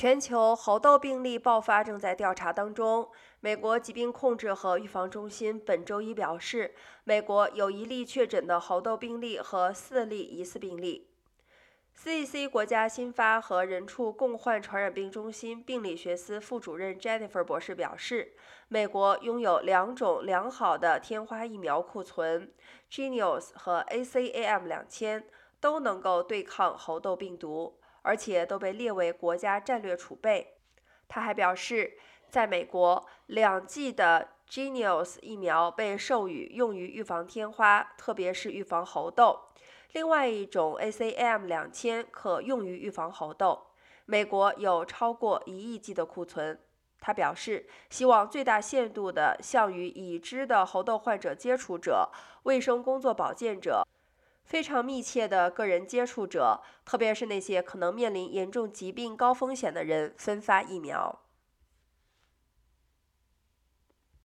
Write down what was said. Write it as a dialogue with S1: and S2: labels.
S1: 全球猴痘病例爆发正在调查当中。美国疾病控制和预防中心本周一表示，美国有一例确诊的猴痘病例和四例疑似病例。CDC 国家新发和人畜共患传染病中心病理学司副主任 Jennifer 博士表示，美国拥有两种良好的天花疫苗库存，Genius 和 ACAM 两千，都能够对抗猴痘病毒。而且都被列为国家战略储备。他还表示，在美国，两剂的 g e n e o s 疫苗被授予用于预防天花，特别是预防猴痘；另外一种 ACM 两千可用于预防猴痘。美国有超过一亿剂的库存。他表示，希望最大限度地向与已知的猴痘患者接触者、卫生工作保健者。非常密切的个人接触者，特别是那些可能面临严重疾病高风险的人，分发疫苗。